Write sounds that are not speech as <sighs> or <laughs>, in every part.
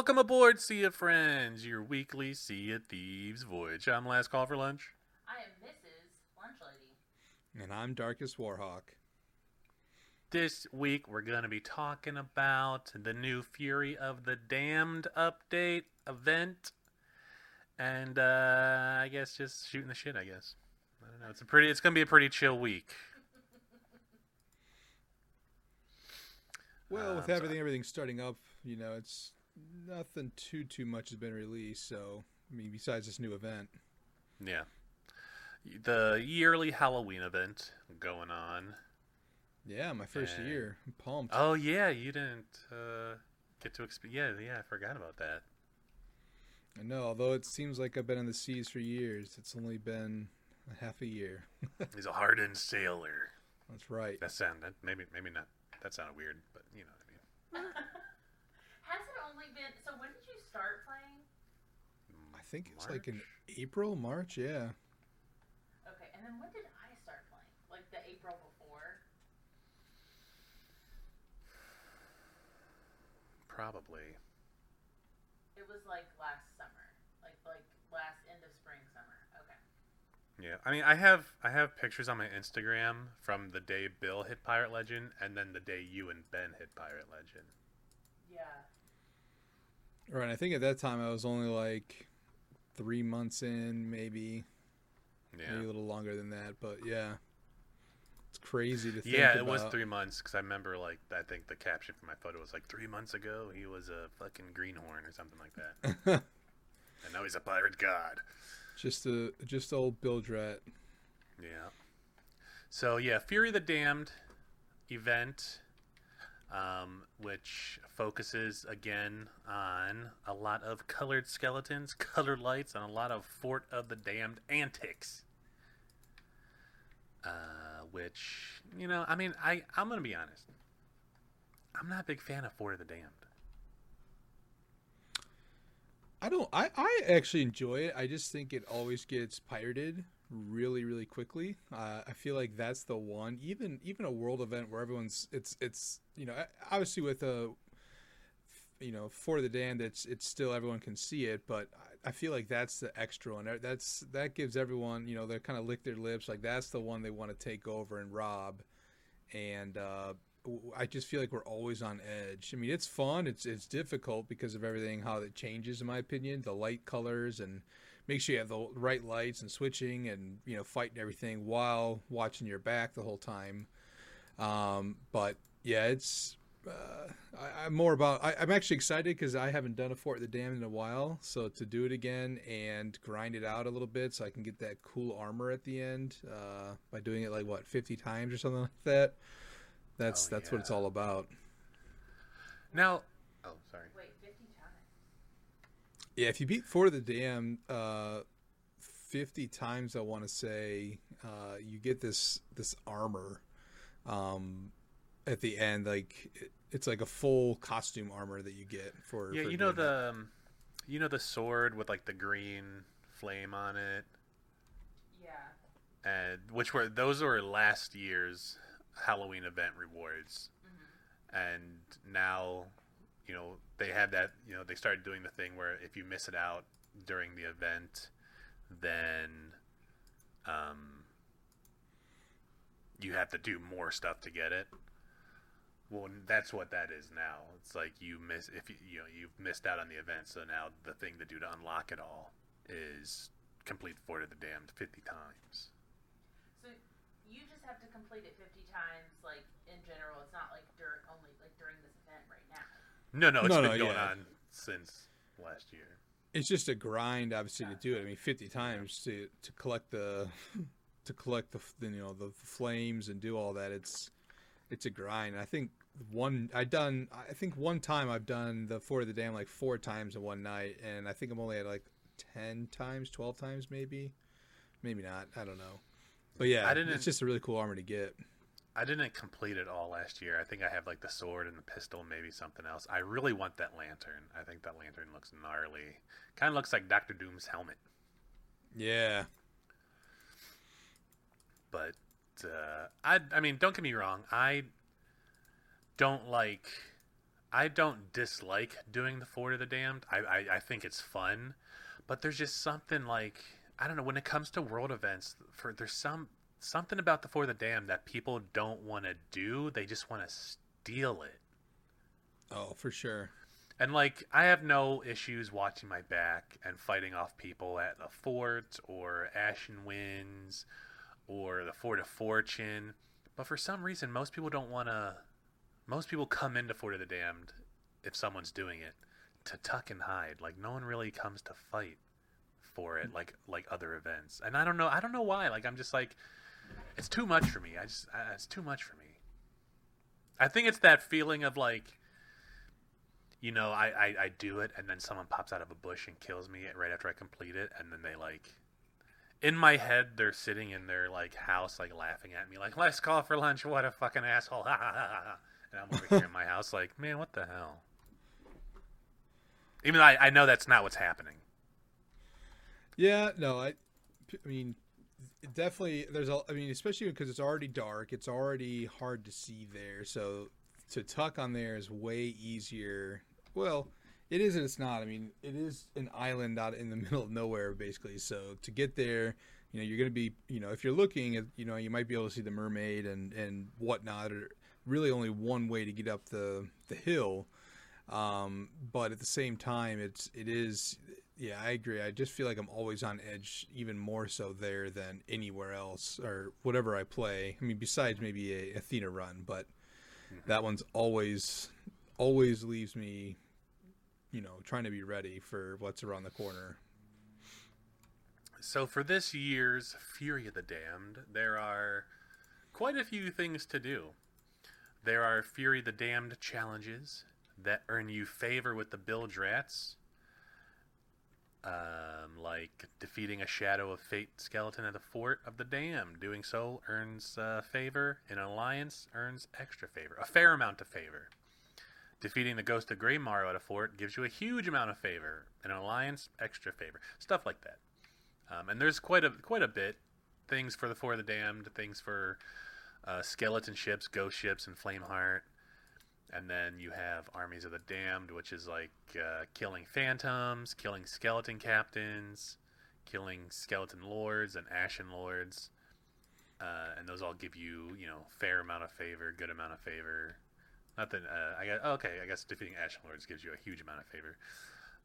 Welcome aboard, Sea of Friends, your weekly Sea of Thieves voyage. I'm Last Call for Lunch. I am Mrs. Lunch Lady. And I'm Darkest Warhawk. This week we're going to be talking about the new Fury of the Damned update event. And uh, I guess just shooting the shit, I guess. I don't know. It's a pretty it's going to be a pretty chill week. <laughs> Well, Um, with so- everything, everything starting up, you know, it's nothing too too much has been released. So, I mean, besides this new event, Yeah. The yearly Halloween event going on. yeah, my first And- year, I'm pumped. Oh yeah, you didn't uh, get to exp- yeah, yeah, I forgot about that. I know, although it seems like I've been on the seas for years, it's only been a half a year. <laughs> He's a hardened sailor. That's right. That sound that maybe maybe not. That sounded weird, but you know what I mean. <laughs> Has it only been. So when did you start playing? I think it's like in April, March. Yeah. Okay, and then when did I start playing? Like the April before? Probably. It was like last summer. Like like last end of spring summer. Okay. Yeah, I mean, I have I have pictures on my Instagram from the day Bill hit Pirate Legend, and then the day you and Ben hit Pirate Legend. Yeah. Right. I think at that time I was only like three months in, maybe, Yeah, maybe a little longer than that. But yeah, it's crazy to think. yeah, it was three months because I remember like I think the caption for my photo was like three months ago he was a fucking greenhorn or something like that, <laughs> and now he's a pirate god. Just a just old Bill Drat. Yeah. So yeah, Fury the Damned event, um, which focuses again on a lot of colored skeletons, <laughs> colored lights, and a lot of Fort of the Damned antics. Uh, which you know, I mean, I I'm gonna be honest. I'm not a big fan of Fort of the Damned. I don't. I I actually enjoy it. I just think it always gets pirated really really quickly. Uh, I feel like that's the one. Even even a world event where everyone's it's it's you know obviously with a you know for the damned it's it's still everyone can see it, but I, I feel like that's the extra one. That's that gives everyone you know they kind of lick their lips like that's the one they want to take over and rob, and. uh I just feel like we're always on edge. I mean, it's fun. It's it's difficult because of everything how it changes, in my opinion. The light colors and make sure you have the right lights and switching and you know fighting everything while watching your back the whole time. Um, but yeah, it's uh, I, I'm more about. I, I'm actually excited because I haven't done a Fort of the Damned in a while, so to do it again and grind it out a little bit so I can get that cool armor at the end uh, by doing it like what 50 times or something like that. That's Oh, that's what it's all about. Now, oh sorry. Wait, 50 times. Yeah, if you beat Fort of the Damned uh, fifty times, I want to say uh, you get this this armor um, at the end. Like it, it's like a full costume armor that you get for. Yeah, for you know the, um, you know the sword with like the green flame on it. Yeah. and which were those were last year's Halloween event rewards. and now you know they had that you know they started doing the thing where if you miss it out during the event then um, you have to do more stuff to get it. Well that's what that is now. It's like you miss if you you know you've missed out on the event so now the thing to do to unlock it all is complete the fort of the damned 50 times. So you just have to complete it 50 times, like in general. It's not like dur- only like during this event right now. No no it's No, been no, going yeah. on since last year It's just a grind, obviously, to do it. I mean, fifty times to to collect the <laughs> to collect the you know the flames and do all that. It's it's a grind. I think one I done. I think one time I've done the four of the Dam like four times in one night, and I think I'm only at like ten times, twelve times, maybe, maybe not. I don't know. But yeah, I didn't- it's just a really cool armor to get. I didn't complete it all last year. I think I have like the sword and the pistol, maybe something else. I really want that lantern. I think that lantern looks gnarly. Kind of looks like Doctor Doom's helmet, Yeah, but uh, I I mean, don't get me wrong. I don't like. I don't dislike doing the Fort of the Damned. I, I I think it's fun, but there's just something like I don't know when it comes to world events. For there's some something about the Fort of the Damned that people don't want to do. They just want to steal it. oh for sure. And like, I have no issues watching my back and fighting off people at the fort or Ashen Winds or the Fort of Fortune. But for some reason, most people don't want to. Most people come into Fort of the Damned if someone's doing it to tuck and hide. Like no one really comes to fight for it like like other events. And I don't know. I don't know why. Like I'm just like, it's too much for me. I just I, it's too much for me. I think it's that feeling of like you know, I, I, I do it and then someone pops out of a bush and kills me right after I complete it and then they like in my head they're sitting in their like house like laughing at me like let's call for lunch what a fucking asshole and I'm over here in my house like man what the hell even though I, I know that's not what's happening Yeah, no, I, I mean, definitely. There's a. I mean, especially because it's already dark. It's already hard to see there. So to tuck on there is way easier. Well, it is and it's not. I mean, it is an island out in the <laughs> middle of nowhere, basically. So to get there, you know, you're going to be, you know, if you're looking at, you know, you might be able to see the mermaid and and whatnot. Or really only one way to get up the the hill. Um, but at the same time, it's it is yeah, I agree. I just feel like I'm always on edge, even more so there than anywhere else or whatever I play. I mean, besides maybe a Athena run, but mm-hmm. that one's always always leaves me, you know, trying to be ready for what's around the corner. So for this year's Fury of the Damned, there are quite a few things to do. There are Fury of the Damned challenges that earn you favor with the bilge rats, um, like defeating a Shadow of Fate skeleton at the Fort of the Damned. Doing so earns uh, favor. An alliance, earns extra favor, a fair amount of favor. Defeating the Ghost of Grey Graymarrow at a fort gives you a huge amount of favor. An alliance, extra favor. Stuff like that. Um, and there's quite a quite a bit things for the For the Damned, things for uh, skeleton ships, ghost ships, and Flameheart. And then you have Armies of the Damned, which is like uh, killing phantoms, killing skeleton captains, killing skeleton lords and ashen lords. Uh, and those all give you, you know, fair amount of favor, good amount of favor. Not that uh, I guess okay, I guess defeating ashen lords gives you a huge amount of favor.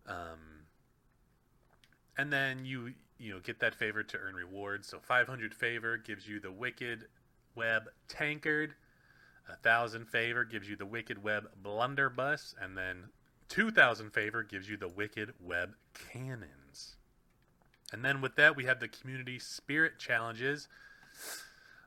Um, and then you you know get that favor to earn rewards. So 500 favor gives you the Wicked Web Tankard. A thousand favor gives you the Wicked Web Blunderbuss, and then 2,000 favor gives you the Wicked Web Cannons. And then with that, we have the Community Spirit Challenges.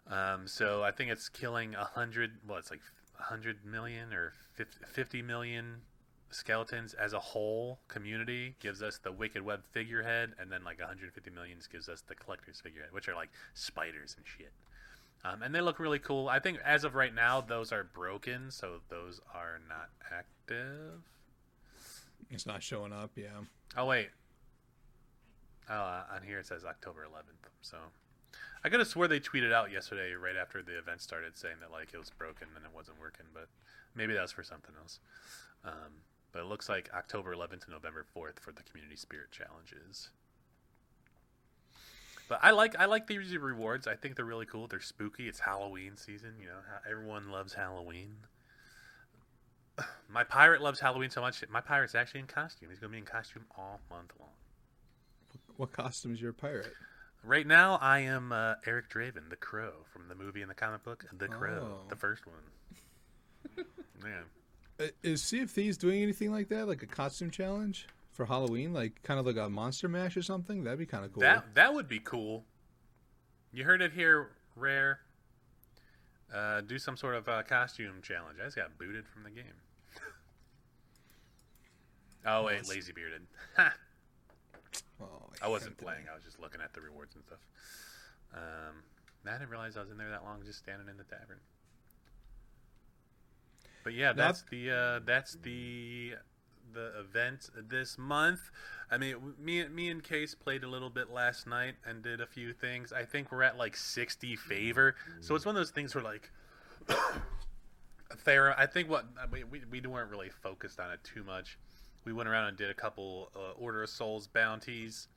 Um, so I think it's killing a hundred. Well, it's like a hundred million or 50, 50 million skeletons as a whole. Community gives us the Wicked Web figurehead, and then like 150 millions gives us the Collector's figurehead, which are like spiders and shit. Um, and they look really cool. I think as of right now, those are broken, so those are not active. It's not showing up. Yeah. Oh wait. Oh, uh, on here it says October 11th. So I could have swore they tweeted out yesterday, right after the event started, saying that like it was broken and it wasn't working, but maybe that was for something else. Um, but it looks like October 11th to November 4th for the Community Spirit Challenges. But I like I like these rewards. I think they're really cool. They're spooky. It's Halloween season. You know, everyone loves Halloween. <sighs> My pirate loves Halloween so much. My pirate's actually in costume. He's gonna be in costume all month long. What costume is your pirate? Right now, I am uh, Eric Draven, the Crow from the movie and the comic book, The Crow, Oh. the first one. <laughs> Uh, Is Sea of Thieves doing anything like that, like a costume challenge for Halloween, like kind of like a Monster Mash or something? That'd be kind of cool. That that would be cool. You heard it here, Rare. Uh, do some sort of uh, costume challenge. I just got booted from the game. <laughs> oh wait, Nice. lazy bearded. <laughs> Oh, I wasn't can't playing. I was just looking at the rewards and stuff. Um, I didn't realize I was in there that long, just standing in the tavern. But yeah, that's the uh, that's the the event this month. I mean, me me and Case played a little bit last night and did a few things. I think we're at like sixty favor, so it's one of those things where like. <coughs> Thera, I think what we, we we weren't really focused on it too much. We went around and did a couple uh, Order of Souls bounties,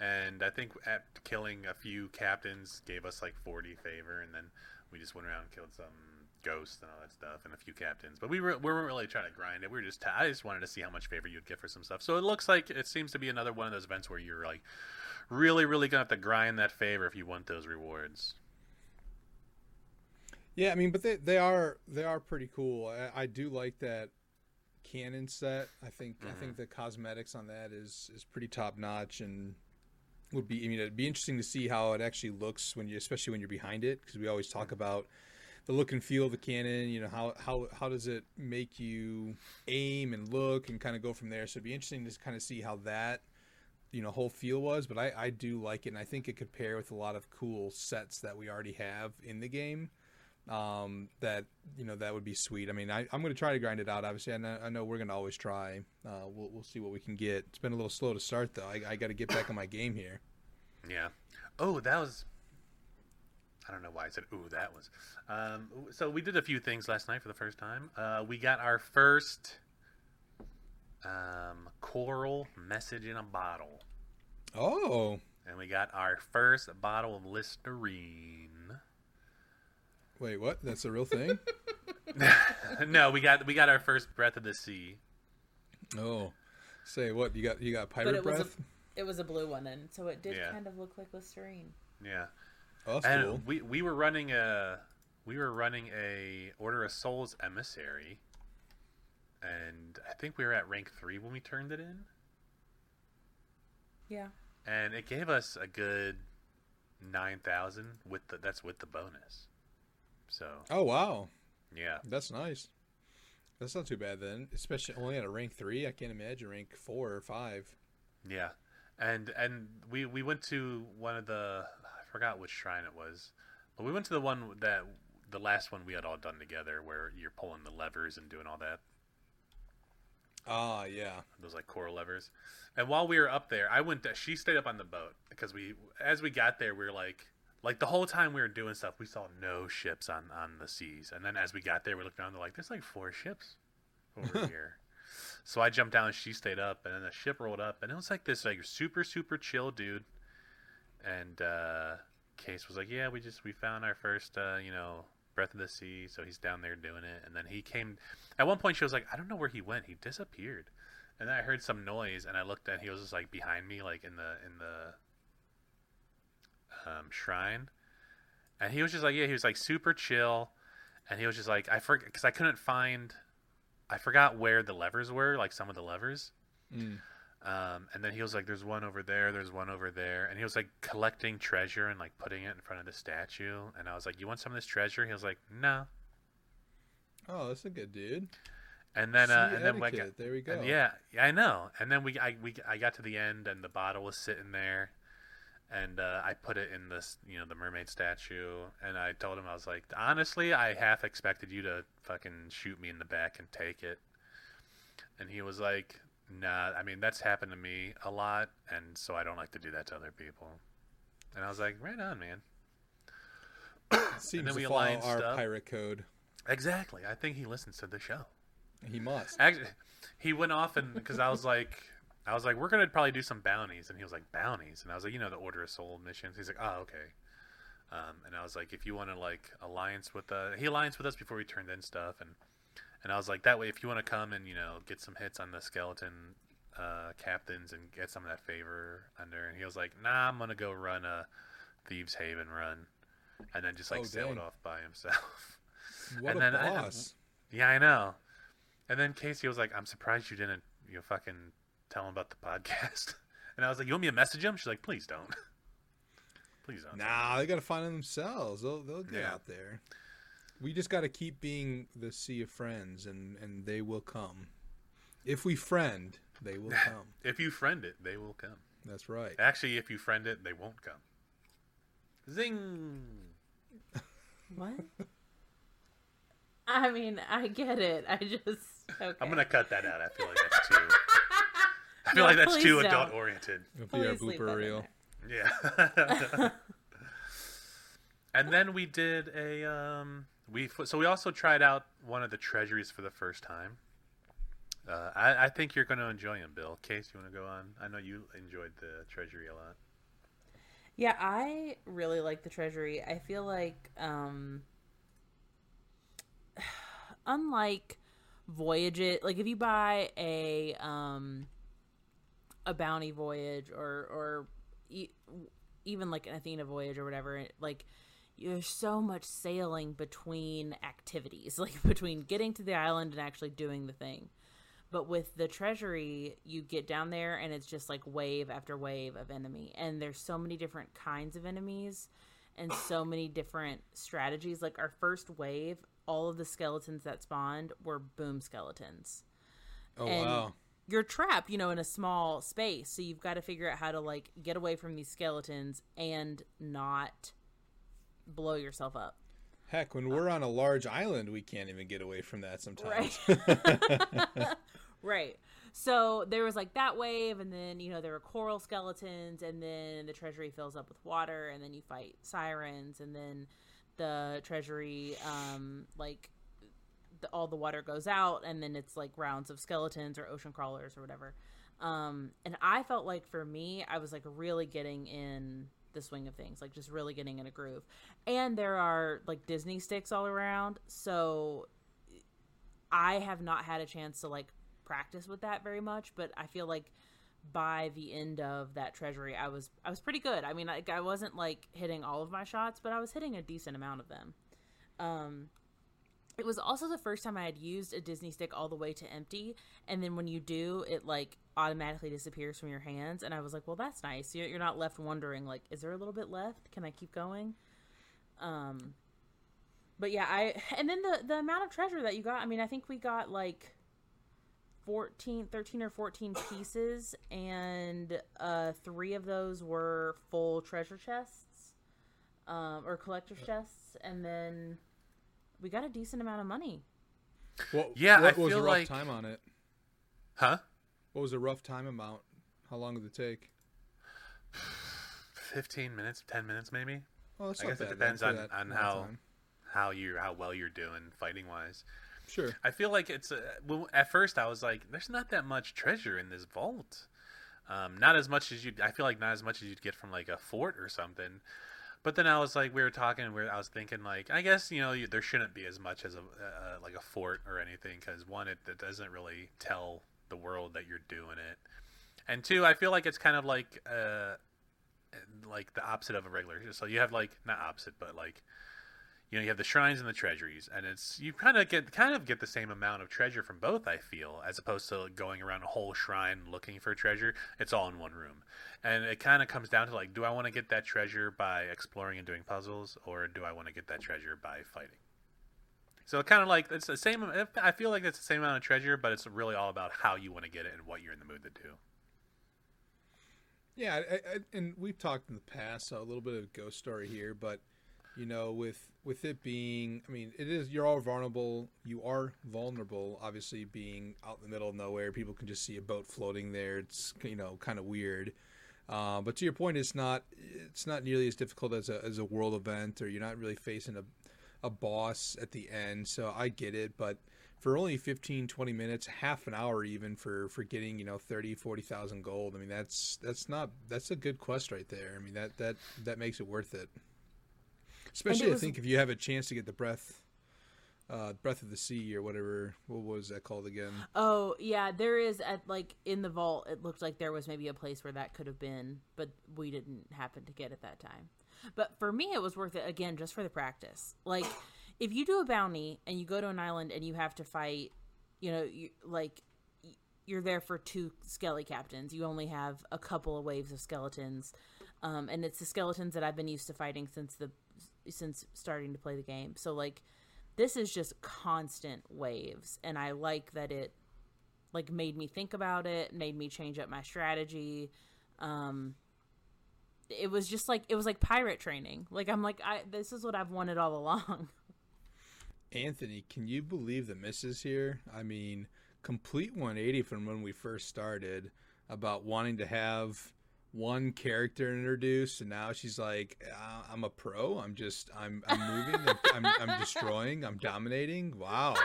and I think at killing a few captains gave us like 40 favor, and then we just went around and killed some ghosts and all that stuff, and a few captains. But we were we weren't really trying to grind it. We were just I just wanted to see how much favor you'd get for some stuff. So it looks like it seems to be another one of those events where you're like really really gonna have to grind that favor if you want those rewards. Yeah, I mean, but they they are they are pretty cool. I, I do like that cannon set. I think I think mm-hmm. the cosmetics on that is is pretty top notch and would be. I mean, it'd be interesting to see how it actually looks when you, especially when you're behind it, because we always talk mm-hmm. about the look and feel of the cannon. You know, how how how does it make you aim and look and kind of go from there. So it'd be interesting to kind of see how that you know whole feel was. But I I do like it, and I think it could pair with a lot of cool sets that we already have in the game um, that you know that would be sweet. I mean, I, I'm going to try to grind it out. Obviously, I know, I know we're going to always try. Uh, we'll we'll see what we can get. It's been a little slow to start though. I, I got to get back on my game here. Yeah. Oh, that was. I don't know why I said ooh. That was. Um, so we did a few things last night for the first time. Uh, we got our first um, coral message in a bottle, Oh, and we got our first bottle of Listerine. wait, what? That's a real thing? <laughs> <laughs> no, we got we got our first breath of the sea. oh, say what? You got you got But pirate it was a breath? it was a blue one, and so it did Yeah. kind of look like Listerine. Yeah. Oh, and cool. we we were running a we were running a Order of Souls emissary, and I think we were at rank three when we turned it in, Yeah. and it gave us a good nine thousand with the that's with the bonus. So Oh wow, yeah, that's nice. That's not too bad then, especially only at a rank three. I can't imagine rank four or five. yeah, and and we we went to one of the I forgot which shrine it was, but we went to the one that the last one we had all done together where you're pulling the levers and doing all that. Ah, yeah. those like coral levers. And while we were up there, I went. To, she stayed up on the boat because we, as we got there, we were like, like the whole time we were doing stuff, we saw no ships on on the seas. And then as we got there, we looked around. They're like, there's like four ships over <laughs> here. So I jumped down and she stayed up, and then the ship rolled up, and it was like this like super super chill dude. And uh, Case was like, yeah, we just we found our first uh, you know breath of the sea, so he's down there doing it. And then he came. At one point, she was like, I don't know where he went. He disappeared. And then I heard some noise, and I looked, and he was just like behind me, like in the in the um, shrine. And he was just like, yeah, he was like super chill, and he was just like, I forgot because I couldn't find, I forgot where the levers were, like some of the levers. Mm. Um, and then he was like, "There's one over there. There's one over there." And he was like collecting treasure and like putting it in front of the statue. And I was like, "You want some of this treasure?" He was like, "No." Oh, that's a good dude. And then, uh, and then we got, there we go. yeah, I know. And then we, I, we, I got to the end, and the bottle was sitting there, and uh, I put it in this, you know, the mermaid statue. And I told him, I was like, honestly, I half expected you to fucking shoot me in the back and take it. And he was like, Nah, I mean that's happened to me a lot, and so I don't like to do that to other people. And I was like, right on, man. <coughs> Seems then to we follow our stuff. pirate code. Exactly. I think he listens to the show. He must. Actually, he went off and because I was like, I was like, we're gonna probably do some bounties, and he was like, bounties, and I was like, you know, the Order of Soul missions. He's like, oh, okay. Um, and I was like, if you want to like alliance with uh, he alliance with us before we turned in stuff, and and I was like, that way, if you want to come and you know get some hits on the skeleton uh, captains and get some of that favor under, and he was like, nah, I'm gonna go run a Thieves Haven run, and then just like Oh, sailed dang. off by himself. <laughs> What and a then I- boss. Yeah, I know. And then Casey was like, "I'm surprised you didn't, you know, fucking tell him about the podcast." <laughs> And I was like, "You want me to message him?" She's like, "Please don't. <laughs> Please don't." Nah, they got to find them themselves. They'll they'll get Yeah. out there. We just got to keep being the sea of friends, and and they will come. If we friend, they will <laughs> come. If you friend it, they will come. That's right. Actually, if you friend it, they won't come. Zing. What? I mean, I get it. I just okay. I'm gonna cut that out. I feel like that's too. I feel No, like that's too don't. adult oriented. It'll be our Please leave blooper that reel. Yeah. <laughs> and then we did a um we so we also tried out one of the treasuries for the first time. Uh, I, I think you're going to enjoy them, Bill. Case, you want to go on? I know you enjoyed the treasury a lot. Yeah, I really like the treasury. I feel like um <sighs> unlike voyages, like if you buy a um a bounty voyage or or e- even like an Athena voyage or whatever, like there's so much sailing between activities, <laughs> like between getting to the island and actually doing the thing. But with the treasury, you get down there and it's just like wave after wave of enemy. And there's so many different kinds of enemies and so many different strategies. Like our first wave, all of the skeletons that spawned were boom skeletons. Oh And wow. You're trapped, you know, in a small space. So you've got to figure out how to like get away from these skeletons and not blow yourself up. Heck, when we're on a large island, we can't even get away from that sometimes. <laughs> <laughs> Right. So there was like that wave, and then you know there were coral skeletons, and then the treasury fills up with water, and then you fight sirens, and then the treasury, um, like the, all the water goes out, and then it's like rounds of skeletons or ocean crawlers or whatever. Um, and I felt like for me, I was like really getting in the swing of things, like just really getting in a groove. And there are like Disney sticks all around, so I have not had a chance to like practice with that very much, but I feel like by the end of that treasury, I was I was pretty good. I mean, like I wasn't like hitting all of my shots, but I was hitting a decent amount of them. Um, it was also the first time I had used a Disney stick all the way to empty, and then when you do, it like automatically disappears from your hands. And I was like, well, that's nice. You're, you're not left wondering like, is there a little bit left? Can I keep going? Um, but yeah, I and then the the amount of treasure that you got. I mean, I think we got like 14 13 or 14 pieces and uh 3 of those were full treasure chests um or collector's chests and then we got a decent amount of money. What, Yeah, what I was feel a rough like- time on it? Huh? What was a rough time amount? How long did it take? Fifteen minutes, ten minutes, maybe. Well, that's I guess it depends on on how time. how you how well you're doing fighting wise. Sure. I feel like it's a, well, at first I was like, "There's not that much treasure in this vault. Um, not as much as you. I feel like not as much as you'd get from like a fort or something." But then I was like, we were talking, where I was thinking like, I guess you know you, there shouldn't be as much as a uh, like a fort or anything because one, it, it doesn't really tell the world that you're doing it, and two, I feel like it's kind of like uh, like the opposite of a regular. So you have like not opposite, but like you know you have the shrines and the treasuries and it's you kind of get kind of get the same amount of treasure from both i feel as opposed to going around a whole shrine looking for treasure. It's all in one room. And it kind of comes down to like do i want to get that treasure by exploring and doing puzzles or do i want to get that treasure by fighting so kind of like it's the same i feel like it's the same amount of treasure but it's really all about how you want to get it and what you're in the mood to do Yeah, I, I, and we've talked in the past so a little bit of a ghost story here, but you know, with with it being, I mean, it is you're all vulnerable. You are vulnerable, obviously, being out in the middle of nowhere. People can just see a boat floating there. It's you know kind of weird. Uh, but to your point, it's not it's not nearly as difficult as a as a world event, or you're not really facing a a boss at the end. So I get it, but for only 15 20 minutes half an hour even for for getting you know 30 40,000 gold i mean that's that's not that's a good quest right there i mean that that that makes it worth it especially was- i think if you have a chance to get the breath uh breath of the sea or whatever what was that called again Oh yeah, there is at like in the vault. It looked like there was maybe a place where that could have been, but we didn't happen to get it that time. But for me, it was worth it again just for the practice. Like if you do a bounty and you go to an island and you have to fight, you know, you, like you're there for two skelly captains. You only have a couple of waves of skeletons, um, and it's the skeletons that I've been used to fighting since the since starting to play the game. So like this is just constant waves and i like that it like made me think about it made me change up my strategy um it was just like it was like pirate training. Like i'm like i this is what i've wanted all along. <laughs> Anthony can you believe the misses here? I mean complete 180 from when we first started about wanting to have one character introduced and now she's like uh, i'm a pro. I'm just i'm i'm moving. I'm, I'm, I'm <laughs> destroying. I'm dominating. Wow. <laughs>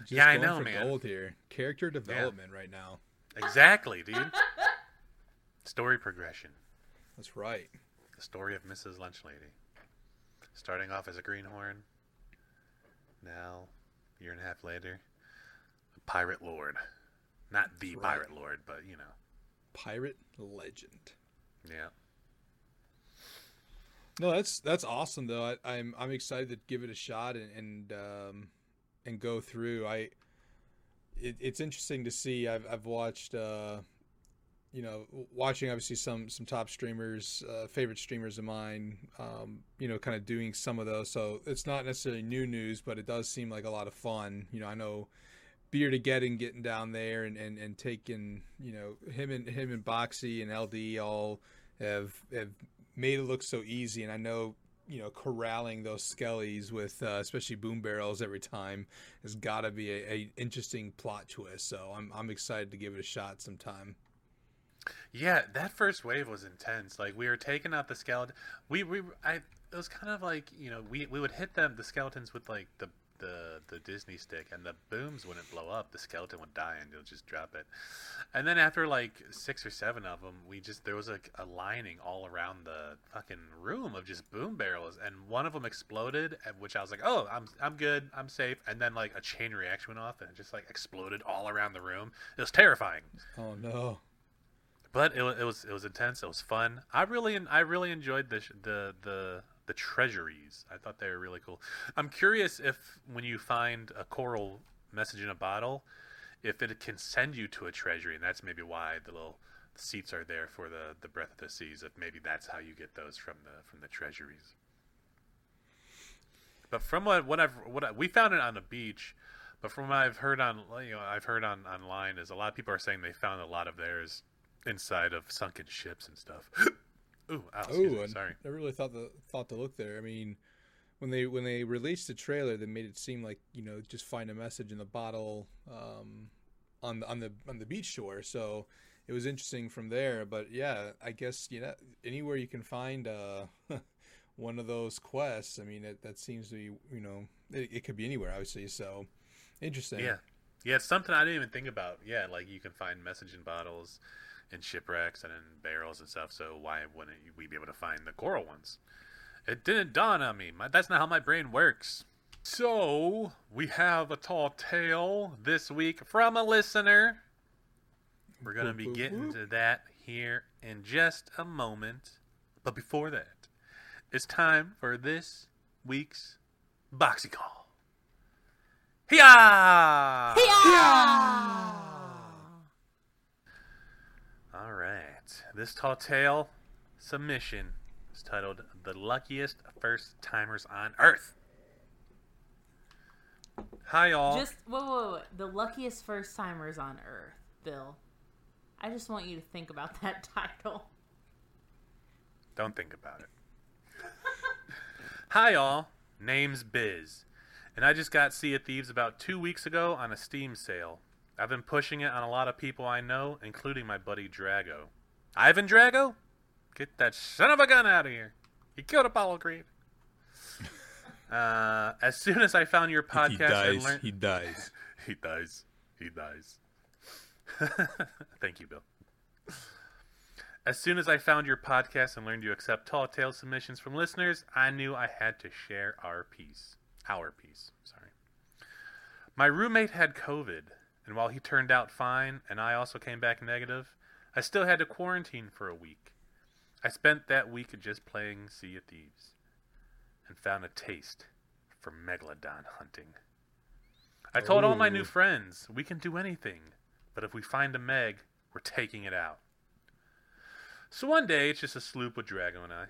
Just Yeah, I going know, for man. gold here. Character development right now. Exactly, dude. Story progression. That's right The story of Mrs. Lunch Lady. Starting off as a greenhorn. Now, a year and a half later, a pirate lord. Not the Right. pirate lord, but you know. pirate legend Yeah. No, that's that's awesome though. I, I'm I'm excited to give it a shot and and um, and go through. I it, it's interesting to see. I've I've watched uh, you know watching obviously some some top streamers, uh, favorite streamers of mine. Um, you know, kind of doing some of those. So it's not necessarily new news, but it does seem like a lot of fun. You know, I know. Bearded getting getting down there and, and, and taking you know him and him and Boxy and LD all have have made it look so easy and I know you know corralling those skellies with uh, especially boom barrels every time has got to be a, a interesting plot twist so I'm I'm excited to give it a shot sometime Yeah, that first wave was intense. Like we were taking out the skeleton. We we I it was kind of like you know we we would hit them the skeletons with like the the the Disney stick and the booms wouldn't blow up. The skeleton would die and you'll just drop it. And then after like six or seven of them, we just there was like a lining all around the fucking room of just boom barrels, and one of them exploded, at which I was like, oh, I'm I'm good, I'm safe. And then like a chain reaction went off and it just like exploded all around the room. It was terrifying oh no but it it was it was intense. It was fun. I really I really enjoyed the the the the treasuries. I thought they were really cool. I'm curious if when you find a coral message in a bottle, if it can send you to a treasury, and that's maybe why the little seats are there for the the breath of the seas. If maybe that's how you get those from the from the treasuries. But from what what I've what I, we found it on the beach, but from what I've heard on you know I've heard on online is a lot of people are saying they found a lot of theirs inside of sunken ships and stuff. <gasps> Ooh, ow, excuse oh me, sorry. I really thought the thought to look there I mean when they when they released the trailer they made it seem like you know just find a message in the bottle um, on the on the on the beach shore so it was interesting from there but yeah I guess you know anywhere you can find uh, <laughs> one of those quests I mean it, that seems to be you know it, it could be anywhere obviously so interesting Yeah, yeah, it's something I didn't even think about. Yeah, like you can find message in bottles, in shipwrecks, and in barrels and stuff. So why wouldn't we be able to find the coral ones? It didn't dawn on me. My, that's not how my brain works. So we have a tall tale this week from a listener. We're gonna be getting to that here in just a moment. But before that, it's time for this week's boxy call. Hiya! All right. This tall tale submission is titled The Luckiest First Timers on Earth. Hi, y'all. just whoa, whoa, whoa the luckiest first timers on earth bill i just want you to think about <laughs> that title Don't think about it. <laughs> Hi, y'all. Name's Biz. And I just got Sea of Thieves about two weeks ago on a Steam sale. I've been pushing it on a lot of people I know, including my buddy Drago. Ivan Drago, get that son of a gun out of here. He killed Apollo Creed. <laughs> Uh, as soon as I found your podcast, he dies. and <laughs> learned He dies. he dies. He dies. <laughs> Thank you, Bill. As soon as I found your podcast and learned you accept tall tale submissions from listeners, I knew I had to share our piece. Our piece, sorry. My roommate had COVID, and while he turned out fine and I also came back negative, I still had to quarantine for a week. I spent that week just playing Sea of Thieves and found a taste for megalodon hunting. I told all my new friends, we can do anything, but if we find a Meg, we're taking it out. So one day, it's just a sloop with Drago and I.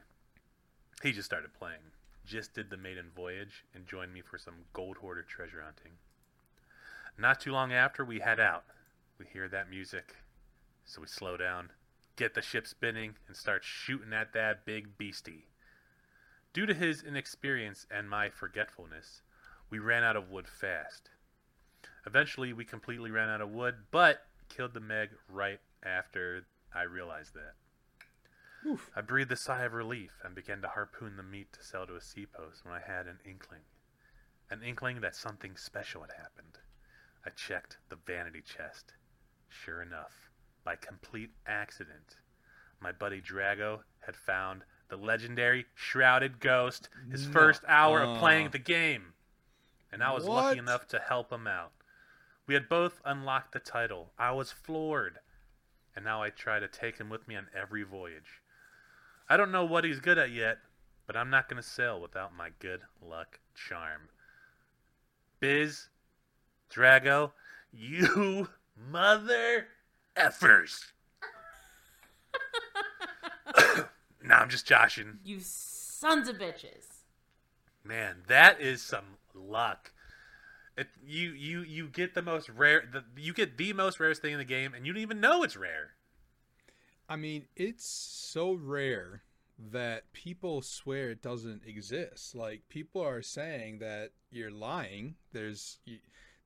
He just started playing, just did the maiden voyage, and joined me for some gold hoarder treasure hunting. Not too long after, we head out. We hear that music, so we slow down, get the ship spinning, and start shooting at that big beastie. Due to his inexperience and my forgetfulness, we ran out of wood fast. Eventually, we completely ran out of wood, but killed the Meg right after I realized that. I breathed a sigh of relief and began to harpoon the meat to sell to a seapost when I had an inkling. An inkling that something special had happened. I checked the vanity chest. Sure enough, by complete accident, my buddy Drago had found the legendary Shrouded Ghost his first hour of playing Uh. the game. And I was What? lucky enough to help him out. We had both unlocked the title. I was floored. And now I try to take him with me on every voyage. I don't know what he's good at yet, but I'm not going to sail without my good luck charm. Biz, Drago, you <laughs> mother effers. <coughs> nah, I'm just joshing. You sons of bitches. Man, that is some luck. It, you you you get the most rare the, you get the most rarest thing in the game and you don't even know it's rare. I mean, it's so rare that people swear it doesn't exist. Like people are saying that you're lying. There's y-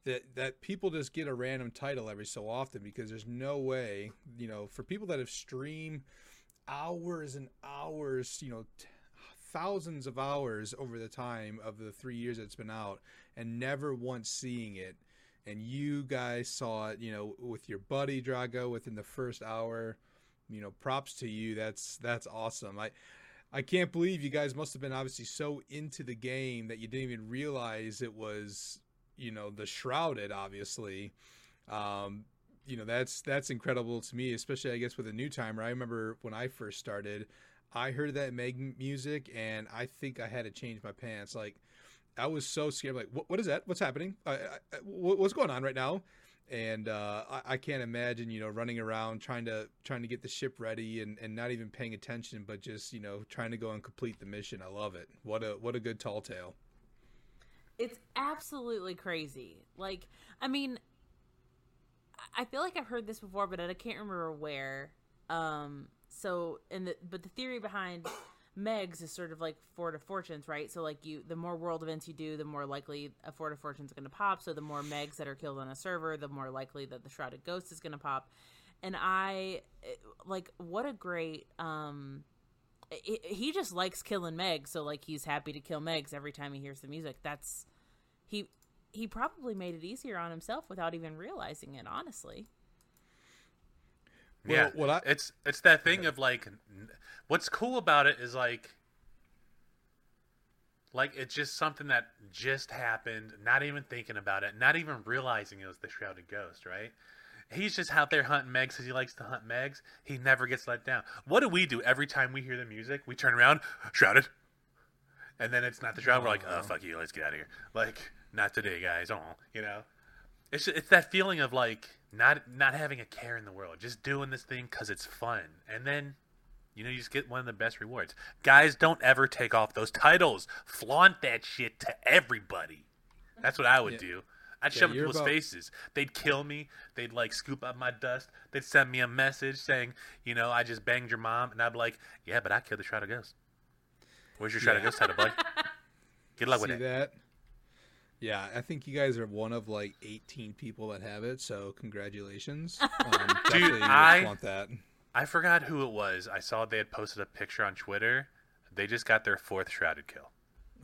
that that people just get a random title every so often because there's no way, you know, for people that have streamed hours and hours, you know, t- thousands of hours over the time of the 3 years it's been out and never once seeing it and you guys saw it, you know, with your buddy Drago within the first hour you know props to you. That's that's awesome. I i can't believe you guys must have been obviously so into the game that you didn't even realize it was you know the shrouded obviously. Um you know that's that's incredible to me especially i guess with a new timer. I remember when i first started i heard that meg music and i think i had to change my pants. Like i was so scared. Like what, what is that? What's happening? I, I, what's going on right now? And uh, I, I can't imagine you know running around trying to trying to get the ship ready and, and not even paying attention but just you know trying to go and complete the mission. I love it. What a what a good tall tale It's absolutely crazy. Like, I mean, I feel like I've heard this before, but I can't remember where. Um, so, and the but the theory behind Megs is sort of like Fort of Fortunes, right? So, like you, the more world events you do, the more likely a Fort of Fortune's is going to pop. So, the more Megs that are killed on a server, the more likely that the Shrouded Ghost is going to pop. And I like what a great um he- he just likes killing Meg, so like he's happy to kill Megs every time he hears the music. That's he he probably made it easier on himself without even realizing it, honestly. Well, yeah, what I- it's it's that thing of like, what's cool about it is like, like it's just something that just happened. Not even thinking about it, not even realizing it was the shrouded ghost. Right? He's just out there hunting Megs because he likes to hunt Megs. He never gets let down. What do we do every time we hear the music? We turn around, shrouded, and then it's not the shroud. We're like, oh uh-huh. fuck you, let's get out of here. Like, not today, guys. Oh, you know. It's ju- it's that feeling of like not not having a care in the world, just doing this thing because it's fun, and then you know you just get one of the best rewards. Guys, don't ever take off those titles. Flaunt that shit to everybody. That's what I would Yeah. do. I'd Yeah, shove in people's about- faces. They'd kill me. They'd like scoop up my dust. They'd send me a message saying, you know, I just banged your mom, and I'd be like, yeah, but I killed the Shrouded Ghost. Where's your Shrouded Yeah. Ghost title, bud? Good luck see with it. that yeah i think you guys are one of like 18 people that have it so congratulations <laughs> um, definitely I- want that I forgot who it was. I saw they had posted a picture on Twitter. They just got their fourth shrouded kill.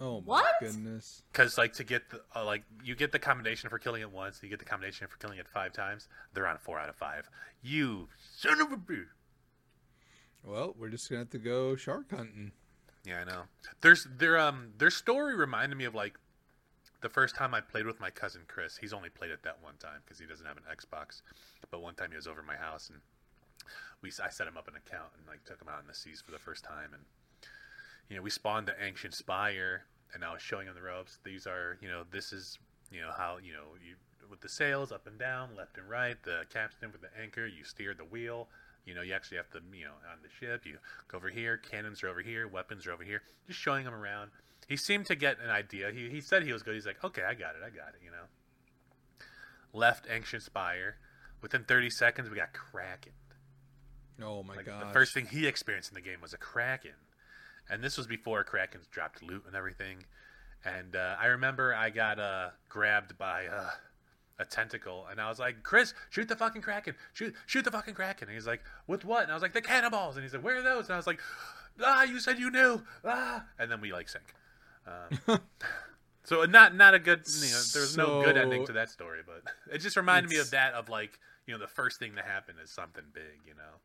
Oh my What? goodness. Because like to get the uh, like you get the combination for killing it once, you get the combination for killing it five times. They're on four out of five. You son of a bitch. Well, we're just gonna have to go shark hunting. Yeah, I know. There's their um their story reminded me of like the first time I played with my cousin Chris. He's only played it that one time because he doesn't have an Xbox. But one time he was over my house and we I set him up an account and like took him out in the seas for the first time and you know we spawned the ancient spire and I was showing him the ropes. These are you know this is you know how you know you with the sails up and down, left and right, the capstan with the anchor, you steer the wheel. You know, you actually have to, you know, on the ship, you go over here, cannons are over here, weapons are over here. Just showing him around. He seemed to get an idea. He, he said he was good. He's like, okay, I got it, I got it, you know. Left Ancient Spire. Within 30 seconds, we got Kraken. Oh my Like, god. the first thing he experienced in the game was a Kraken. And this was before Krakens dropped loot and everything. And uh, I remember I got uh, grabbed by uh, a tentacle, and I was like, "Chris, shoot the fucking kraken! Shoot, shoot the fucking kraken!" And he's like, "With what?" And I was like, "The cannonballs!" And he's like, "Where are those?" And I was like, "Ah, you said you knew!" Ah, and then we like sank. Um, <laughs> so not not a good. You know, there was no good ending to that story, but it just reminded me of that of like you know the first thing to happen is something big, you know.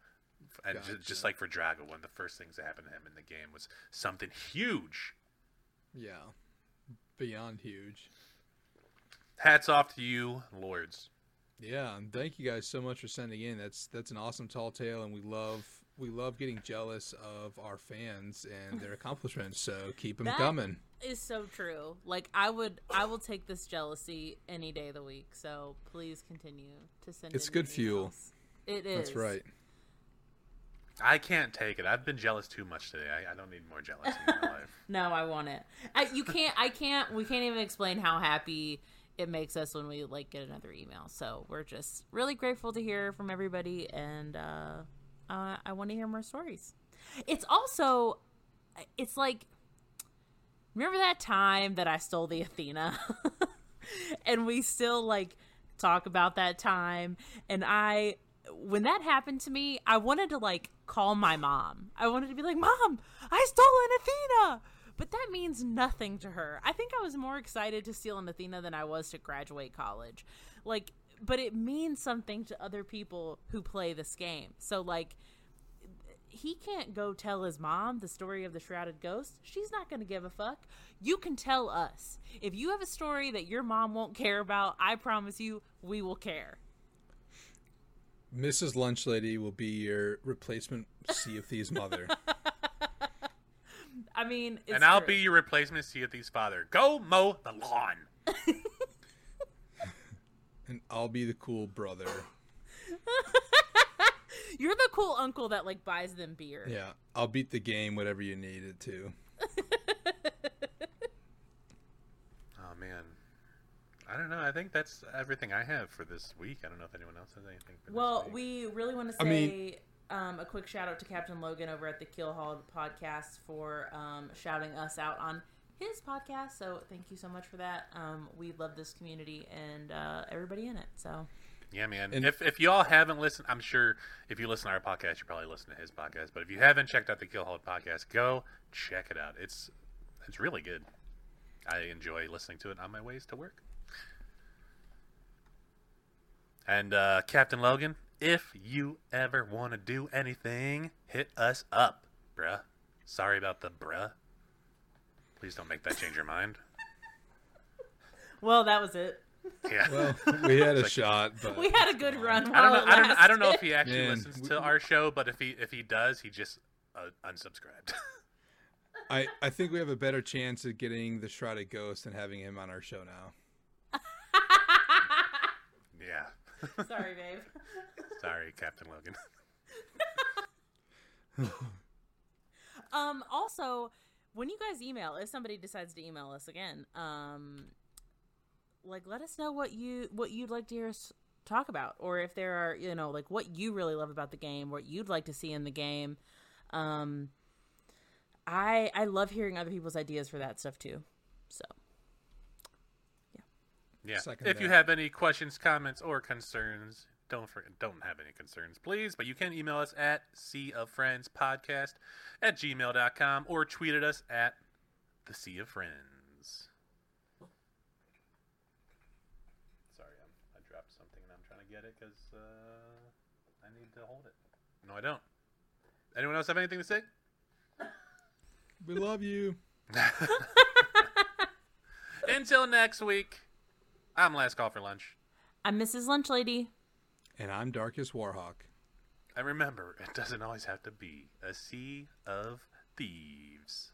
And ju- just Gotcha. like for Drago, one of the first things that happened to him in the game was something huge. Yeah. Beyond huge. Hats off to you, lords. Yeah, and thank you guys so much for sending in. That's that's an awesome tall tale, and we love we love getting jealous of our fans and their <laughs> accomplishments. So keep them That coming. Is so true. Like I would, I will take this jealousy any day of the week. So please continue to send. It's in good fuel. emails. It is. That's right. I can't take it. I've been jealous too much today. I, I don't need more jealousy in my <laughs> life. No, I want it. I, you can't. I can't. We can't even explain how happy it makes us when we like get another email. So we're just really grateful to hear from everybody, and uh, uh, I want to hear more stories. It's also, it's like, remember that time that I stole the Athena, <laughs> and we still like talk about that time, and I. When that happened to me, I wanted to like call my mom. I wanted to be like, "Mom, I stole an Athena." But that means nothing to her. I think I was more excited to steal an Athena than I was to graduate college. Like, but it means something to other people who play this game. So, like, he can't go tell his mom the story of the shrouded ghost. She's not going to give a fuck. You can tell us. If you have a story that your mom won't care about, I promise you, we will care. Mrs. Lunch Lady will be your replacement Sea of Thieves mother. <laughs> I mean, it's and I'll true. be your replacement Sea of Thieves father. Go mow the lawn. <laughs> and I'll be the cool brother. <laughs> You're the cool uncle that like buys them beer. Yeah, I'll beat the game whatever you need it to. Oh man. I don't know. I think that's everything I have for this week. I don't know if anyone else has anything for Well, this week. we really want to say I mean- um, a quick shout out to Captain Logan over at the Keel Haul podcast for um, shouting us out on his podcast. So thank you so much for that. Um, we love this community and uh, everybody in it. So Yeah, man. And- if if y'all haven't listened, I'm sure if you listen to our podcast, you probably listen to his podcast. But if you haven't checked out the Keel Haul podcast, go check it out. It's it's really good. I enjoy listening to it on my ways to work. And uh, Captain Logan, if you ever want to do anything, hit us up, bruh. Sorry about the bruh. Please don't make that change your mind. well, that was it. Yeah. Well, we <laughs> had a shot, but We had a good run. I don't know. it I don't. I don't know if he actually Man, listens we- to our show, but if he if he does, he just uh, unsubscribed. <laughs> I, I think we have a better chance of getting the Shrouded Ghost and having him on our show now. <laughs> yeah. Sorry, babe. <laughs> Sorry, Captain Logan. <laughs> Um, also, when you guys email, if somebody decides to email us again, um, like let us know what you what you'd like to hear us talk about, or if there are you know like what you really love about the game, what you'd like to see in the game. Um, I I love hearing other people's ideas for that stuff too. So Yeah. Second if you have any questions, comments, or concerns, don't for, don't have any concerns, please. But you can email us at sea of friends podcast at gmail.com or tweet at us at the sea of friends. Sorry, I'm, I dropped something and I'm trying to get it because uh, I need to hold it. No, I don't. Anyone else have anything to say? We love you. <laughs> Until next week, I'm Last Call for Lunch. I'm Mrs. Lunch Lady. And I'm Darkest Warhawk. And remember, it doesn't always have to be a sea of thieves.